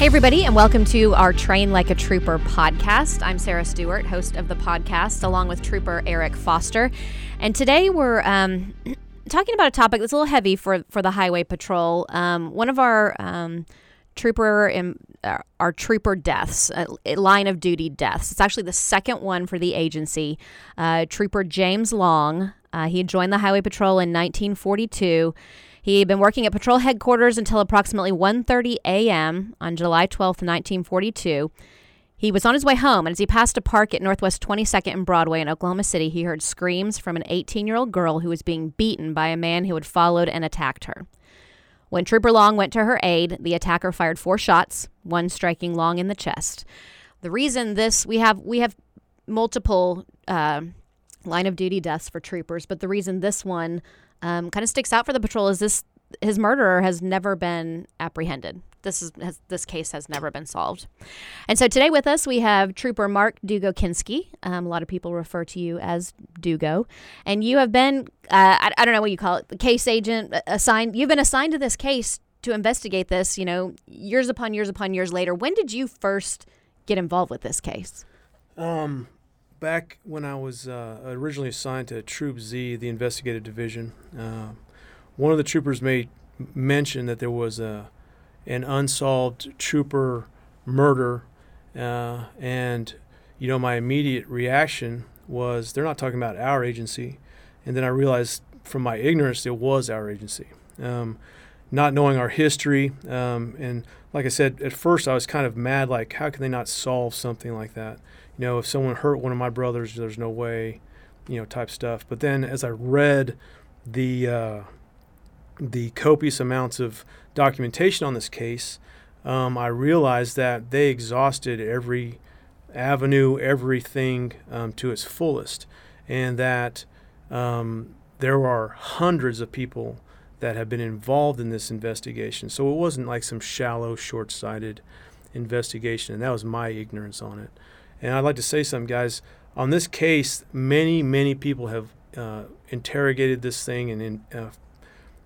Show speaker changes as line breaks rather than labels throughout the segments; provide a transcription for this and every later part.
Hey, everybody, and welcome to our Train Like a Trooper podcast. I'm Sarah Stewart, host of the podcast, along with Trooper Eric Foster. And today we're um, talking about a topic that's a little heavy for, for the Highway Patrol. Um, one of our um, trooper uh, our trooper deaths, a line of duty deaths. It's actually the second one for the agency. Uh, trooper James Long, uh, he joined the Highway Patrol in 1942. He had been working at patrol headquarters until approximately 1:30 a.m. on July 12, 1942. He was on his way home, and as he passed a park at Northwest 22nd and Broadway in Oklahoma City, he heard screams from an 18 year old girl who was being beaten by a man who had followed and attacked her. When Trooper Long went to her aid, the attacker fired four shots, one striking Long in the chest. The reason this we have we have multiple uh, line of duty deaths for troopers, but the reason this one um, kind of sticks out for the patrol is this his murderer has never been apprehended. This is has, this case has never been solved. And so today with us we have Trooper Mark Dugo Kinski. Um, a lot of people refer to you as Dugo, and you have been uh, I, I, don't know what you call it, the case agent uh, assigned. You've been assigned to this case to investigate this. You know, years upon years upon years later. When did you first get involved with this case?
Um, back when I was uh, originally assigned to Troop Z, the investigative division, uh, one of the troopers made mention that there was a an unsolved trooper murder, uh, and you know my immediate reaction was they're not talking about our agency, and then I realized from my ignorance it was our agency. Um, not knowing our history, um, and like I said, at first I was kind of mad, like how can they not solve something like that? You know, if someone hurt one of my brothers, there's no way, you know, type stuff. But then as I read the uh, the copious amounts of documentation on this case, um, I realized that they exhausted every avenue, everything um, to its fullest, and that um, there are hundreds of people that have been involved in this investigation. So it wasn't like some shallow, short sighted investigation, and that was my ignorance on it. And I'd like to say something, guys. On this case, many, many people have uh, interrogated this thing and, uh,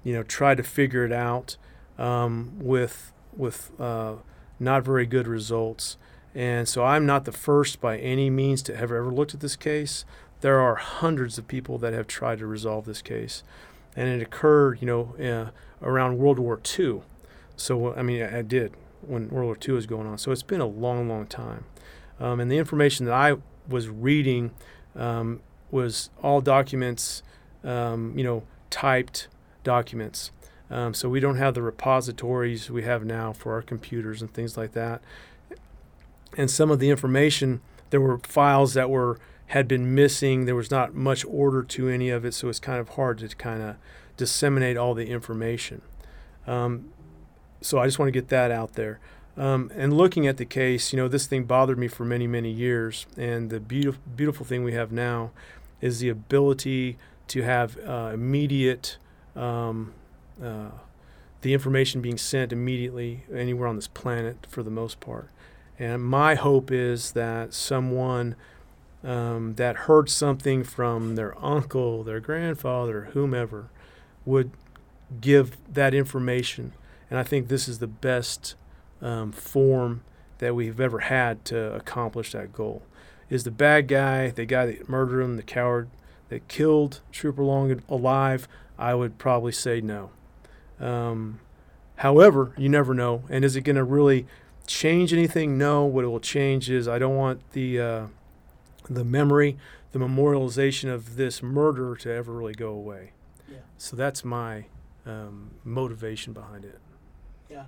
you know, tried to figure it out um, with with uh, not very good results. And so I'm not the first by any means to have ever looked at this case. There are hundreds of people that have tried to resolve this case, and it occurred, you know, uh, around World War II. So I mean, I did when World War II was going on. So it's been a long, long time. Um, and the information that I was reading um, was all documents, um, you know, typed documents. Um, so we don't have the repositories we have now for our computers and things like that. And some of the information, there were files that were had been missing. There was not much order to any of it, so it's kind of hard to kind of disseminate all the information. Um, so I just want to get that out there. Um, and looking at the case, you know, this thing bothered me for many, many years. And the beautiful, beautiful thing we have now is the ability to have uh, immediate, um, uh, the information being sent immediately anywhere on this planet for the most part. And my hope is that someone um, that heard something from their uncle, their grandfather, whomever, would give that information. And I think this is the best um, form that we've ever had to accomplish that goal. Is the bad guy, the guy that murdered him, the coward that killed Trooper Long alive? I would probably say no. Um, however, you never know. And is it going to really change anything? No. What it will change is I don't want the uh, the memory, the memorialization of this murder to ever really go away. Yeah. So that's my um, motivation behind it.
Yeah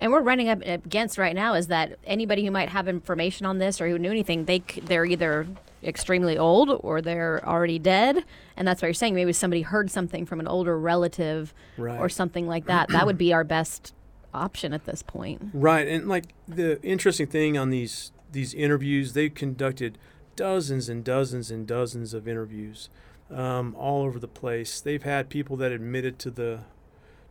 and we're running up against right now is that anybody who might have information on this or who knew anything, they they're either extremely old or they're already dead, and that's what you're saying. Maybe somebody heard something from an older relative right. or something like that. that would be our best option at this point.
Right, and like the interesting thing on these these interviews, they conducted dozens and dozens and dozens of interviews um, all over the place. They've had people that admitted to the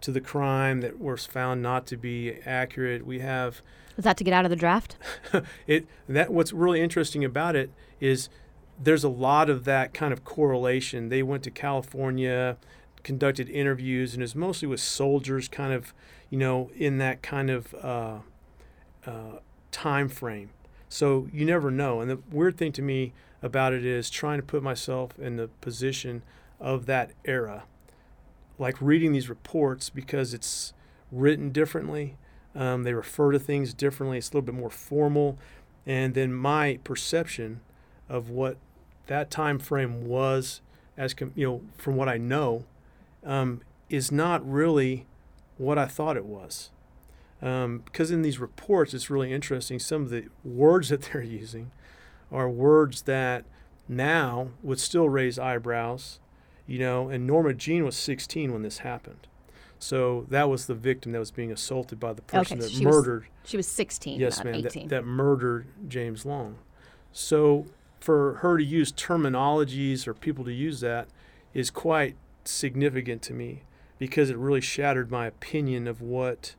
to the crime that was found not to be accurate. We have.
Is that to get out of the draft?
it that what's really interesting about it is there's a lot of that kind of correlation. They went to California, conducted interviews, and it's mostly with soldiers, kind of, you know, in that kind of uh, uh, time frame. So you never know. And the weird thing to me about it is trying to put myself in the position of that era, like reading these reports because it's written differently. Um, they refer to things differently. It's a little bit more formal, and then my perception of what that time frame was, as com- you know, from what I know, um, is not really what I thought it was. Um, because in these reports, it's really interesting. Some of the words that they're using are words that now would still raise eyebrows, you know. And Norma Jean was 16 when this happened, so that was the victim that was being assaulted by the person
Okay,
that
she was
murdered.
She was 16,
yes, ma'am. That,
18.
that murdered James Long. So for her to use terminologies or people to use that is quite significant to me because it really shattered my opinion of what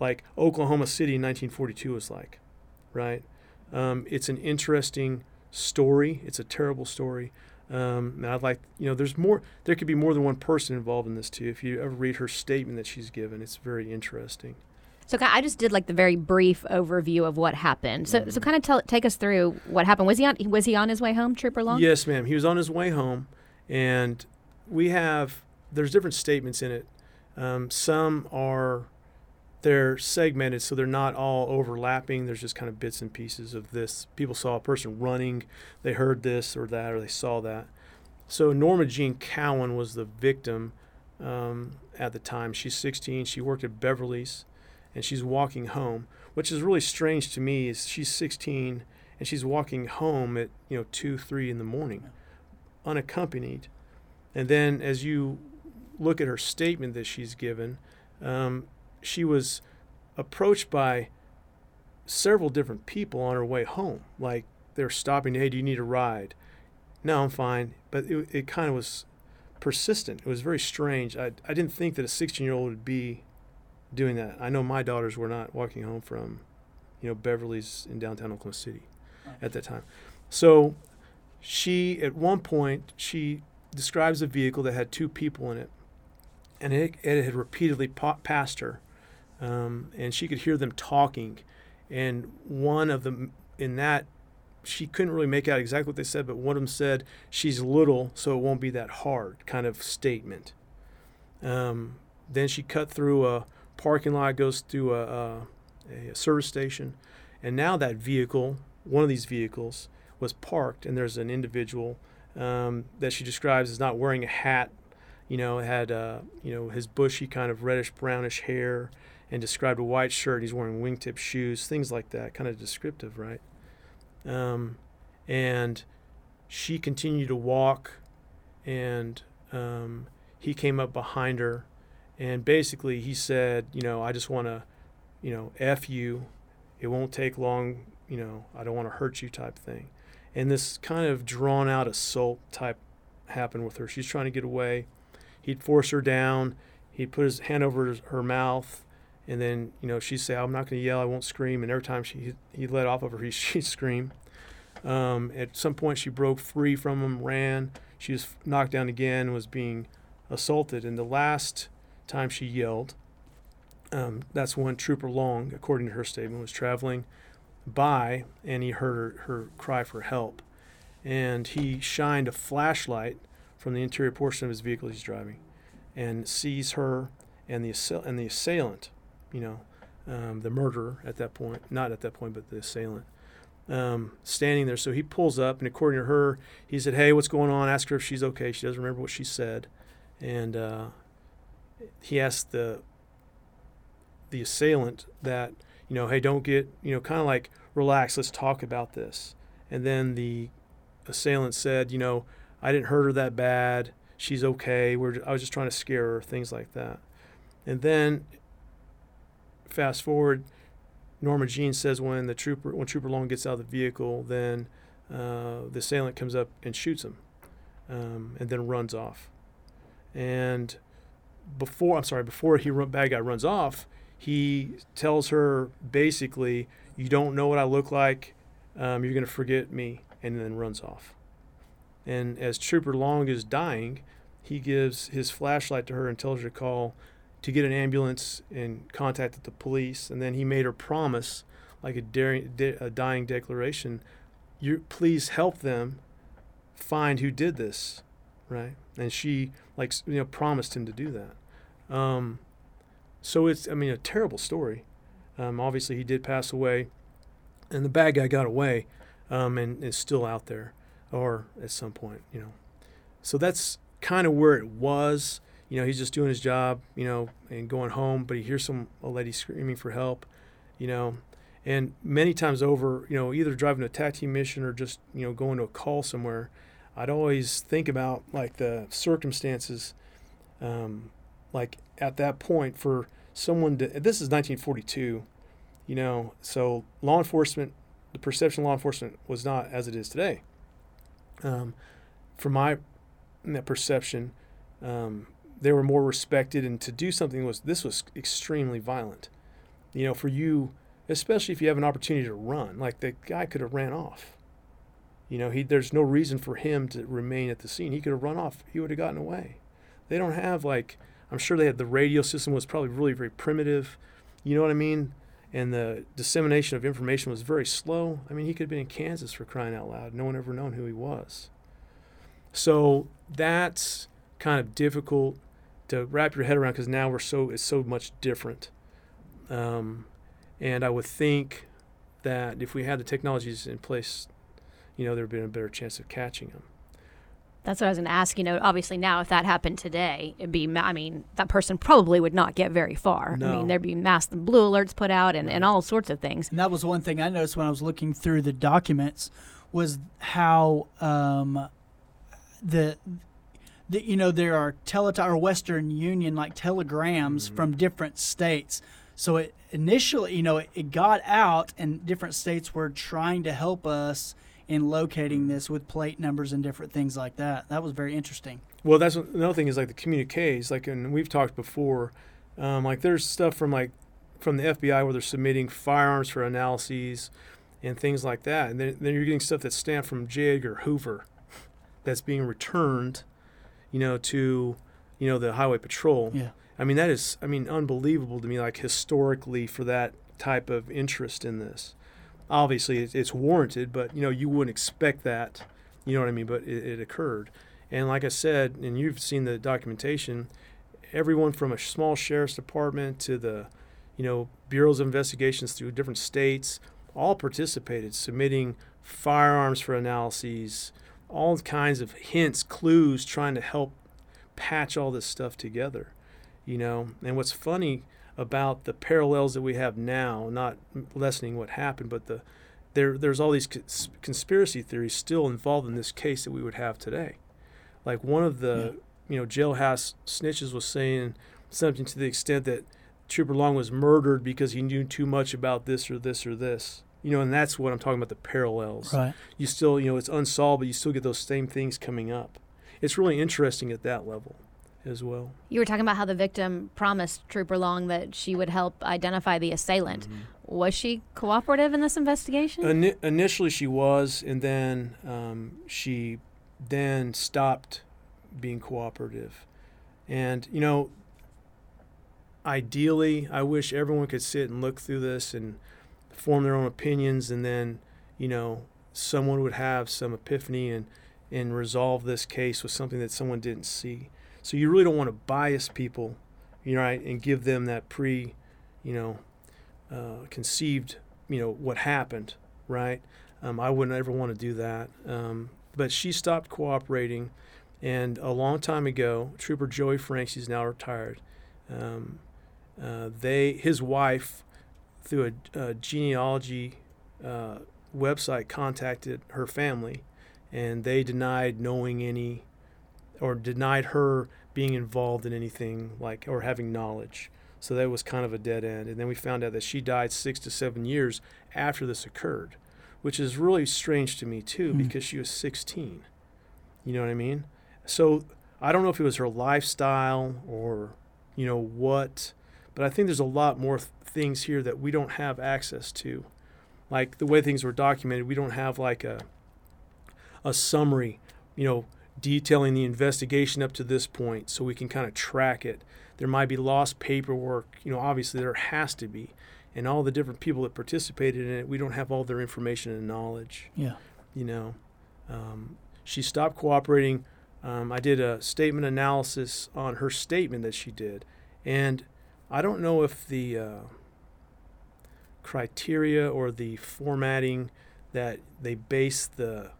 like Oklahoma City in 1942 was like, right? Um, it's an interesting story. It's a terrible story. Um, and I'd like, you know, there's more, there could be more than one person involved in this too. If you ever read her statement that she's given, it's very interesting.
So I just did like the very brief overview of what happened. So
Mm-hmm.
so kind of tell take us through what happened. Was he on was he on his way home, Trooper Long?
Yes, ma'am. He was on his way home, and we have there's different statements in it. Um, some are they're segmented, so they're not all overlapping. There's just kind of bits and pieces of this. People saw a person running, they heard this or that, or they saw that. So Norma Jean Cowan was the victim um, at the time. She's 16. She worked at Beverly's, and she's walking home. Which is really strange to me is she's 16 and she's walking home at you know two, three in the morning, unaccompanied. And then as you look at her statement that she's given, um, she was approached by several different people on her way home. Like they're stopping, hey, do you need a ride? No, I'm fine. But it, it kind of was persistent. It was very strange. I, I didn't think that a 16 year old would be doing that. I know my daughters were not walking home from, you know, Beverly's in downtown Oklahoma City at that time. So she, at one point, she describes a vehicle that had two people in it, and it, it had repeatedly pa- passed her, um, and she could hear them talking, and one of them in that she couldn't really make out exactly what they said, but one of them said, "She's little, so it won't be that hard," kind of statement. Um, then she cut through a parking lot, goes through a, a, a service station, and now that vehicle, one of these vehicles, was parked, and there's an individual um, that she describes as not wearing a hat. You know, had uh, you know his bushy kind of reddish brownish hair, and described a white shirt. He's wearing wingtip shoes, things like that, kind of descriptive, right? Um, and she continued to walk, and um, he came up behind her, and basically he said, you know, I just want to, you know, f you. It won't take long. You know, I don't want to hurt you, type thing. And this kind of drawn out assault type happened with her. She's trying to get away. He'd force her down. He'd put his hand over her mouth, and then you know she'd say, "I'm not going to yell. I won't scream." And every time she he let off of her, he, she'd scream. Um, at some point, she broke free from him, ran. She was knocked down again, was being assaulted. And the last time she yelled, um, that's when Trooper Long, according to her statement, was traveling by, and he heard her, her cry for help. And he shined a flashlight from the interior portion of his vehicle he's driving, and sees her and the and the assailant, you know, um, the murderer at that point, not at that point, but the assailant, um, standing there. So he pulls up, and according to her, he said, "Hey, what's going on?" Ask her if she's okay. She doesn't remember what she said, and uh, he asked the the assailant that, you know, hey, don't get, you know, kind of like relax. Let's talk about this. And then the assailant said, you know, I didn't hurt her that bad. She's okay. We're I was just trying to scare her, things like that. And then fast forward, Norma Jean says when the trooper when Trooper Long gets out of the vehicle, then uh, the assailant comes up and shoots him, um, and then runs off. And before I'm sorry, before he run, bad guy runs off, he tells her basically, "You don't know what I look like. Um, you're gonna forget me," and then runs off. And as Trooper Long is dying, he gives his flashlight to her and tells her to call to get an ambulance and contacted the police. And then he made her promise, like a, daring, a dying declaration, you please help them find who did this, right? And she like you know promised him to do that. Um, so it's I mean a terrible story. Um, obviously he did pass away, and the bad guy got away, um, and is still out there, or at some point, you know. So that's kind of where it was. You know, he's just doing his job, you know, and going home, but he hears some a lady screaming for help, you know, and many times over, you know, either driving a taxi mission or just you know going to a call somewhere, I'd always think about like the circumstances, um, like at that point for someone to. This is 1942, you know, so law enforcement, the perception of law enforcement was not as it is today. Um, from my that perception, um, they were more respected, and to do something was this was extremely violent. You know, for you, especially if you have an opportunity to run, like the guy could have ran off. You know, he there's no reason for him to remain at the scene. He could have run off. He would have gotten away. They don't have like I'm sure they had the radio system was probably really very primitive. You know what I mean? And the dissemination of information was very slow. I mean, he could have been in Kansas for crying out loud. No one ever known who he was. So that's kind of difficult to wrap your head around because now we're so it's so much different. Um, and I would think that if we had the technologies in place, you know, there would be a better chance of catching them.
That's what I was going to ask. You know, obviously now, if that happened today, it'd be. I mean, that person probably would not get very far.
No.
I mean, there'd be mass blue alerts put out and, and all sorts of things.
And that was one thing I noticed when I was looking through the documents was how um, the the, you know there are tele or Western Union like telegrams mm-hmm. from different states. So it initially, you know, it, it got out, and different states were trying to help us in locating this with plate numbers and different things like that. That was very interesting.
Well, that's another thing is like the communiques, like, and we've talked before, um, like there's stuff from like from the FBI where they're submitting firearms for analyses and things like that, and then, then you're getting stuff that's stamped from J. Edgar Hoover that's being returned, you know, to you know the highway patrol.
Yeah.
I mean that is I mean unbelievable to me like historically for that type of interest in this. Obviously it's, it's warranted, but you know you wouldn't expect that. You know what I mean? But it, it occurred, and like I said, and you've seen the documentation. Everyone from a small sheriff's department to the, you know, bureaus of investigations through different states, all participated, submitting firearms for analyses, all kinds of hints, clues, trying to help patch all this stuff together, you know. And what's funny about the parallels that we have now, not lessening what happened, but the there there's all these conspiracy theories still involved in this case that we would have today. Like one of the yeah. you know jailhouse snitches was saying something to the extent that Trooper Long was murdered because he knew too much about this or this or this you know, and that's what I'm talking about the parallels.
Right.
You still, you know, it's unsolved, but you still get those same things coming up. It's really interesting at that level as well.
You were talking about how the victim promised Trooper Long that she would help identify the assailant. Mm-hmm. Was she cooperative in this investigation?
In- initially, she was, and then um, she then stopped being cooperative. And you know, ideally, I wish everyone could sit and look through this and form their own opinions, and then you know someone would have some epiphany and and resolve this case with something that someone didn't see. So you really don't want to bias people, you know, right, and give them that pre, you know, uh, conceived, you know, what happened, right? Um, I wouldn't ever want to do that. Um, but she stopped cooperating, and a long time ago, Trooper Joey Franks, he's now retired. Um, uh, they, his wife, through a, a genealogy uh, website, contacted her family, and they denied knowing any or denied her being involved in anything like or having knowledge. So that was kind of a dead end. And then we found out that she died six to seven years after this occurred, which is really strange to me too, mm. because she was 16. You know what I mean? So I don't know if it was her lifestyle or, you know, what, but I think there's a lot more th- things here that we don't have access to. Like the way things were documented, we don't have like a a summary, you know, detailing the investigation up to this point so we can kind of track it. There might be lost paperwork, you know, obviously there has to be. And all the different people that participated in it, we don't have all their information and knowledge,
Yeah.
you know. Um, she stopped cooperating. Um, I did a statement analysis on her statement that she did. And I don't know if the uh, criteria or the formatting that they base the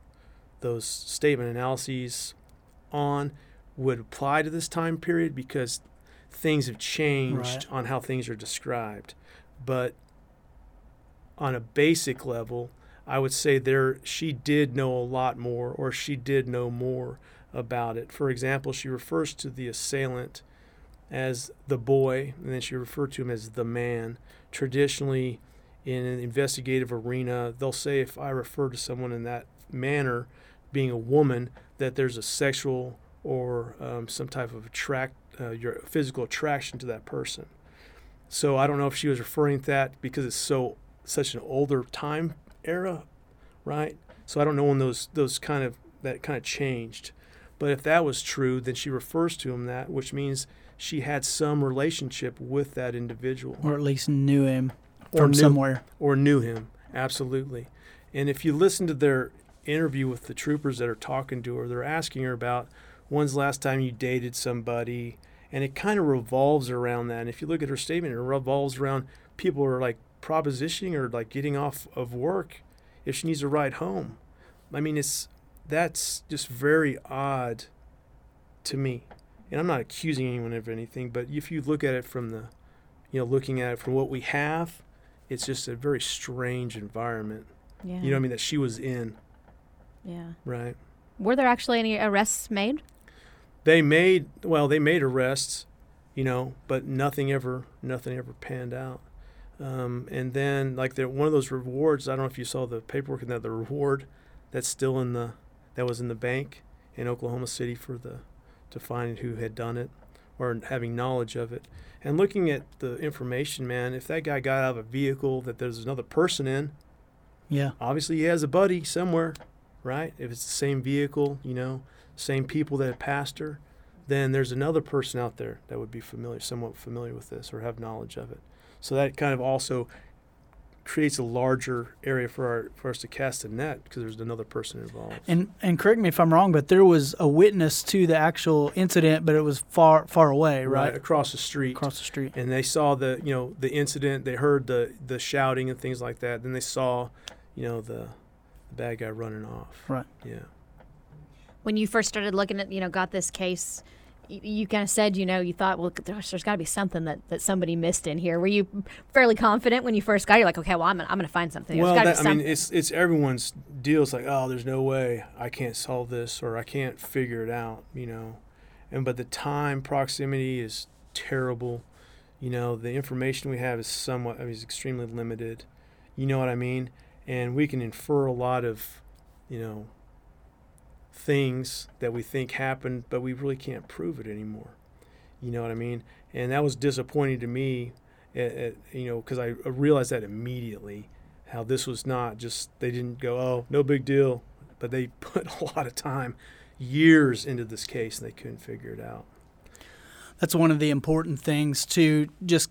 those statement analyses on would apply to this time period because things have changed
Right.
on how things are described. But on a basic level, I would say there she did know a lot more or she did know more about it. For example, she refers to the assailant as the boy and then she referred to him as the man. Traditionally in an investigative arena, they'll say if I refer to someone in that manner, being a woman, that there's a sexual or um, some type of attract, uh, your physical attraction to that person. So I don't know if she was referring to that because it's so such an older time era, right? So I don't know when those those kind of that kind of changed. But if that was true, then she refers to him that, which means she had some relationship with that individual.
Or at least knew him
Or
from
knew-
somewhere.
or knew him absolutely. And if you listen to their interview with the troopers that are talking to her they're asking her about when's the last time you dated somebody? And it kind of revolves around that. And if you look at her statement it revolves around people are like propositioning or like getting off of work if she needs a ride home. I mean it's that's just very odd to me and i'm not accusing anyone of anything but if you look at it from the you know looking at it from what we have it's just a very strange environment.
Yeah.
You know what I mean? That she was in,
Yeah.
right?
Were there actually any arrests made?
They made well, they made arrests, you know, but nothing ever, nothing ever panned out. Um, and then like there, one of those rewards. I don't know if you saw the paperwork in that the reward that's still in the that was in the bank in Oklahoma City for the to find who had done it or having knowledge of it. And looking at the information, man, if that guy got out of a vehicle that there's another person in,
Yeah.
obviously he has a buddy somewhere, right? If it's the same vehicle, you know, same people that passed her, then there's another person out there that would be familiar, somewhat familiar with this or have knowledge of it. So that kind of also creates a larger area for our for us to cast a net because there's another person involved.
And and correct me if I'm wrong, but there was a witness to the actual incident, but it was far far away, right?
across the street.
Across the street.
and they saw the you know the incident they heard the the shouting and things like that then they saw you know the, the bad guy running off
Right.
yeah
When you first started looking at, you know, got this case, you, kind of said, you know, you thought, well, gosh, there's got to be something that, that somebody missed in here. Were you fairly confident when you first got? You're like, okay, well, I'm gonna, I'm gonna find something.
Well that,
be
i mean it's it's everyone's deal it's like oh there's no way i can't solve this or i can't figure it out you know and but the time proximity is terrible you know the information we have is somewhat I mean, is extremely limited you know what i mean and we can infer a lot of you know things that we think happened but we really can't prove it anymore. You know what i mean? And that was disappointing to me at, at, you know because I realized that immediately how this was not just they didn't go oh no big deal but they put a lot of time years into this case and they couldn't figure it out.
That's one of the important things to just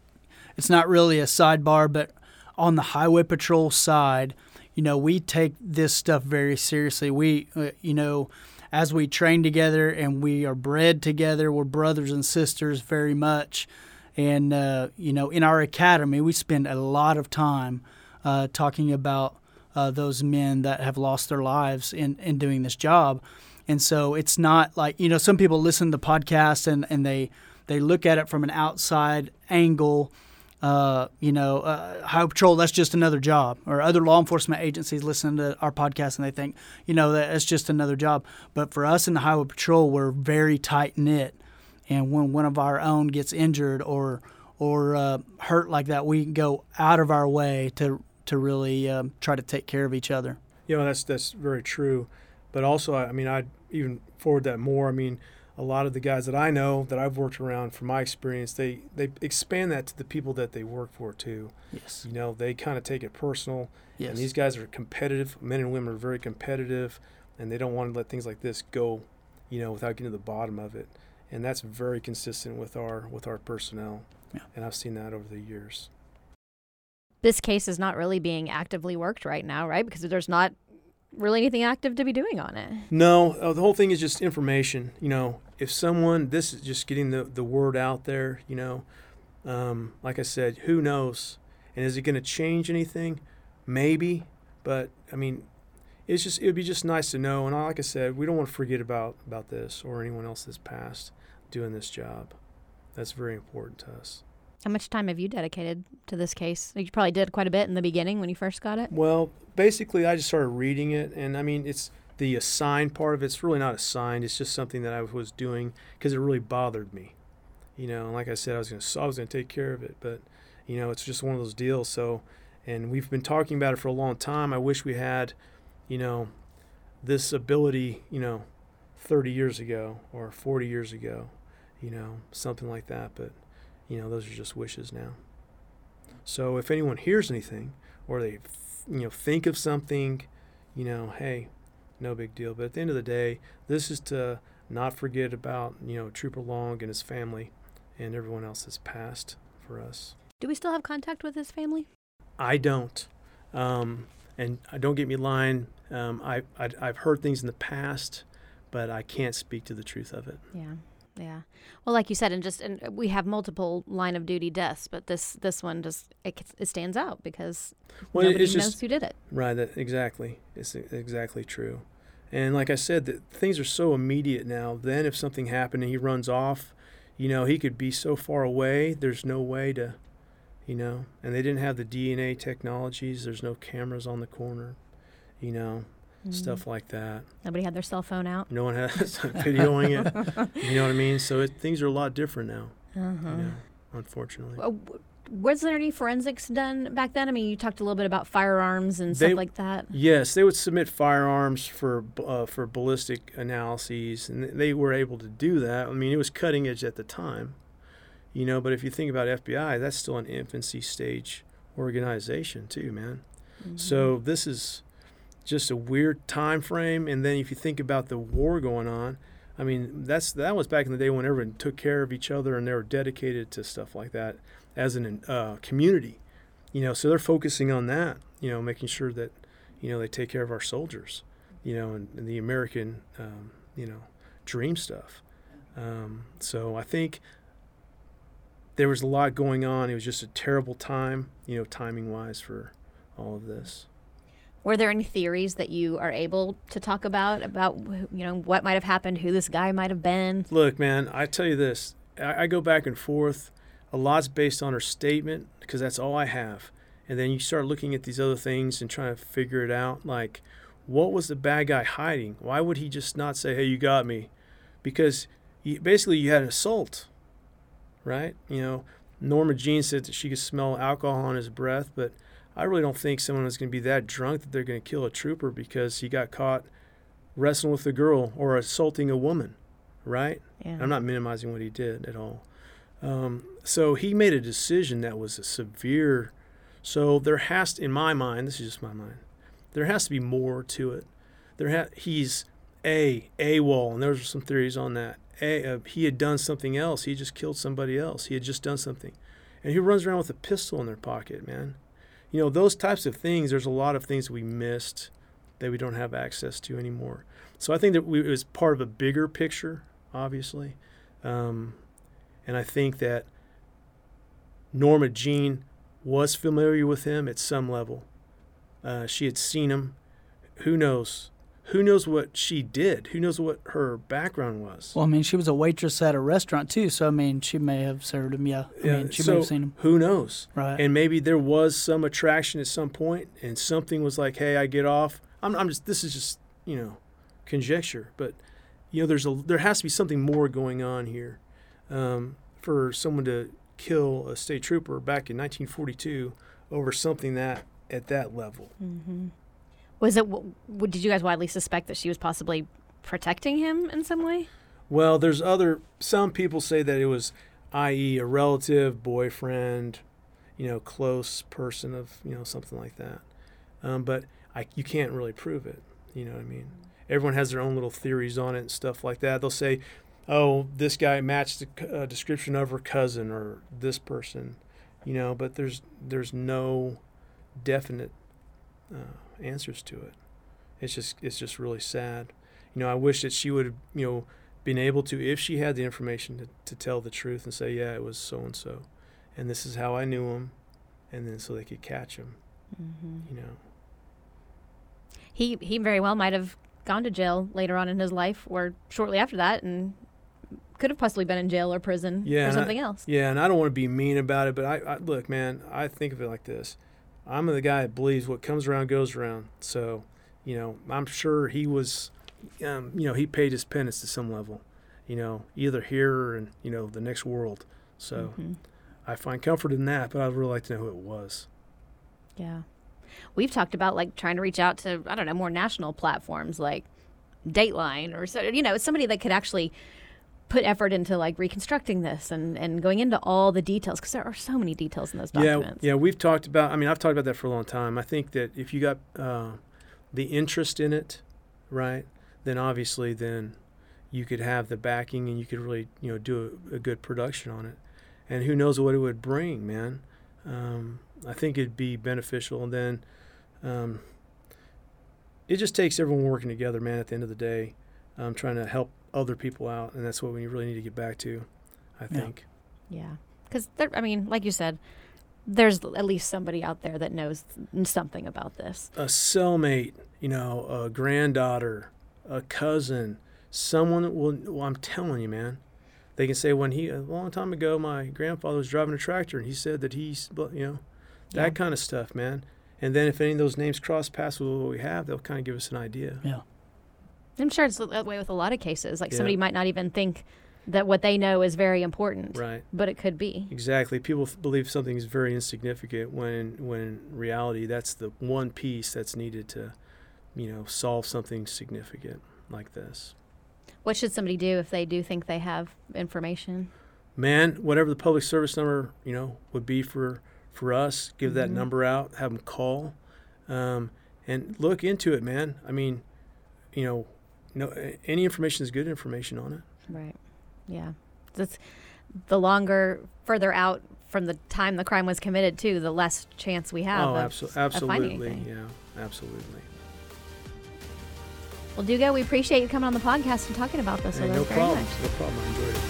it's not really a sidebar, but on the highway patrol side, you know, we take this stuff very seriously. We uh, you know, as we train together and we are bred together, we're brothers and sisters very much. And uh, you know, in our academy, we spend a lot of time uh, talking about uh, those men that have lost their lives in, in doing this job. And so it's not like, you know, some people listen to podcasts and, and they, they look at it from an outside angle. Uh, you know, uh, Highway Patrol, that's just another job. Or other law enforcement agencies listen to our podcast and they think, you know, that it's just another job. But for us in the Highway Patrol, we're very tight knit. And when one of our own gets injured or or uh, hurt like that, we go out of our way to to really um, try to take care of each other.
you know that's that's very true but also i I mean i'd even forward that more i mean a lot of the guys that i know that i've worked around from my experience they they expand that to the people that they work for too
Yes.
you know they kind of take it personal
Yes.
And these guys are competitive. Men and women are very competitive, and they don't want to let things like this go you know, without getting to the bottom of it. And that's very consistent with our with our personnel.
Yeah.
And I've seen that over the years.
This case is not really being actively worked right now, right? Because there's not really anything active to be doing on it.
No, uh, the whole thing is just information. You know, if someone, this is just getting the, the word out there, you know, um, like I said, who knows? And is it going to change anything? Maybe. But, I mean, it's just, it would be just nice to know. And like I said, we don't want to forget about, about this or anyone else that's passed doing this job. That's very important to us.
How much time have you dedicated to this case? You probably did quite a bit in the beginning when you first got it.
Well, basically, I just started reading it, and I mean, it's the assigned part of it's really not assigned. It's just something that I was doing because it really bothered me. You know, and like I said, I was gonna I was gonna take care of it, but you know, it's just one of those deals. So, and we've been talking about it for a long time. I wish we had, you know, this ability, you know, 30 years ago or 40 years ago, you know, something like that. But you know, those are just wishes now. So if anyone hears anything or they, you know, think of something, you know, hey, no big deal. But at the end of the day, this is to not forget about, you know, Trooper Long and his family and everyone else that's passed for us.
Do we still have contact with his family?
I don't. Um, and I don't get me lying. Um, I, I, I've heard things in the past, but I can't speak to the truth of it.
Yeah. Yeah. Well, like you said, and just and we have multiple line of duty deaths, but this this one just it, it stands out because
Well,
nobody knows
just
who did it.
Right, that exactly. It's exactly true. And like I said, that things are so immediate now. Then if something happened and he runs off, you know, he could be so far away, there's no way to you know, and they didn't have the DNA technologies, there's no cameras on the corner, you know,
Mm.
stuff like that.
Nobody had their cell phone out.
No one has videoing it. You know what I mean? So it, things are a lot different now,
Uh-huh.
you know, unfortunately.
Uh, w- Was there any forensics done back then? I mean, you talked a little bit about firearms and
They-
stuff like that.
Yes, they would submit firearms for uh, for ballistic analyses, and they were able to do that. I mean, it was cutting edge at the time, you know. But if you think about FBI, that's still an infancy stage organization too, man.
Mm-hmm.
So this is just a weird time frame. And then if you think about the war going on, I mean, that's that was back in the day when everyone took care of each other and they were dedicated to stuff like that as an uh, community, you know. So they're focusing on that, you know, making sure that you know they take care of our soldiers, you know, and, and the American, um, you know, dream stuff. Um, so I think there was a lot going on. It was just a terrible time, you know, timing wise for all of this.
Were there any theories that you are able to talk about about you know what might have happened, who this guy might have been?
Look, man, I tell you this. I, I go back and forth. A lot's based on her statement because that's all I have. And then you start looking at these other things and trying to figure it out. Like, what was the bad guy hiding? Why would he just not say, "Hey, you got me"? Because basically, you had an assault, right? You know, Norma Jean said that she could smell alcohol on his breath, but I really don't think someone is going to be that drunk that they're going to kill a trooper because he got caught wrestling with a girl or assaulting a woman, right?
Yeah.
I'm not minimizing what he did at all. Um, so he made a decision that was a severe. So there has, to, in my mind, this is just my mind, there has to be more to it. There ha- he's a AWOL, and there's some theories on that. A, uh, he had done something else. He just killed somebody else. He had just done something, and he runs around with a pistol in their pocket, man. You know those types of things. There's a lot of things we missed that we don't have access to anymore. So I think that we, it was part of a bigger picture, obviously. Um, and I think that Norma Jean was familiar with him at some level. Uh, she had seen him. Who knows? Who knows what she did? Who knows what her background was?
Well, I mean, she was a waitress at a restaurant too, so I mean, she may have served him. Yeah, I mean, she
so
may have seen him.
Who knows?
Right.
And maybe there was some attraction at some point, and something was like, "Hey, I get off." I'm, I'm just. This is just, you know, conjecture, but you know, there's a there has to be something more going on here, um, for someone to kill a state trooper back in 1942 over something that at that level.
Mm-hmm. Was it? Did you guys widely suspect that she was possibly protecting him in some way?
Well, there's other. Some people say that it was, i.e., a relative, boyfriend, you know, close person of you know something like that. Um, but I, you can't really prove it. You know what I mean? everyone has their own little theories on it and stuff like that. They'll say, "Oh, this guy matched the uh, description of her cousin or this person," you know, but there's there's no definite uh, answers to it. It's just it's just really sad. You know, I wish that she would have you know been able to, if she had the information, to, to tell the truth and say, "Yeah, it was so and so," and this is how I knew him, and then so they could catch him.
hmm
You know.
He he very well might have gone to jail later on in his life, or shortly after that, and could have possibly been in jail or prison
Yeah,
or
and I-
something else.
Yeah, and I don't want to be mean about it, but I, I look, man. I think of it like this: I'm the guy that believes what comes around goes around. So, you know, I'm sure he was, um, you know, he paid his penance to some level, you know, either here or in, you know, the next world. So,
Mhm.
I find comfort in that, but I'd really like to know who it was.
Yeah. We've talked about like trying to reach out to, I don't know, more national platforms like Dateline or so, you know, somebody that could actually put effort into like reconstructing this and, and going into all the details because there are so many details in those
Yeah,
documents.
yeah, we've talked about. I mean, I've talked about that for a long time. I think that if you got uh, the interest in it, right, then obviously then you could have the backing and you could really you know do a, a good production on it. And who knows what it would bring, man. Um, I think it'd be beneficial, and then um, it just takes everyone working together, man. At the end of the day, um, trying to help other people out, and that's what we really need to get back to. I think.
Yeah. Because, I mean, like you said, there's at least somebody out there that knows something about this.
a cellmate, you know, a granddaughter, a cousin, someone that will. Well, I'm telling you, man. They can say when he a long time ago, my grandfather was driving a tractor and he said that he's, you know, that
Yeah.
kind of stuff, man. And then if any of those names cross paths with what we have, they'll kind of give us an idea.
Yeah.
I'm sure it's that way with a lot of cases. Like
Yeah.
somebody might not even think that what they know is very important,
Right.
but it could be.
Exactly. People f- believe something is very insignificant when, when in reality, that's the one piece that's needed to, you know, solve something significant like this.
What should somebody do if they do think they have information?
man, whatever the public service number you know would be for for us, give that
Mhm.
number out, have them call, um, and look into it, man. I mean, you know, no, any information is good information on it.
Right. Yeah. That's the longer, further out from the time the crime was committed, too, the less chance we have.
oh,
of,
abso- absolutely,
anything.
yeah, absolutely.
Well, Dugo, we appreciate you coming on the podcast and talking about this
Hey,
with
no
us very
problem,
much.
no problem. I enjoyed it.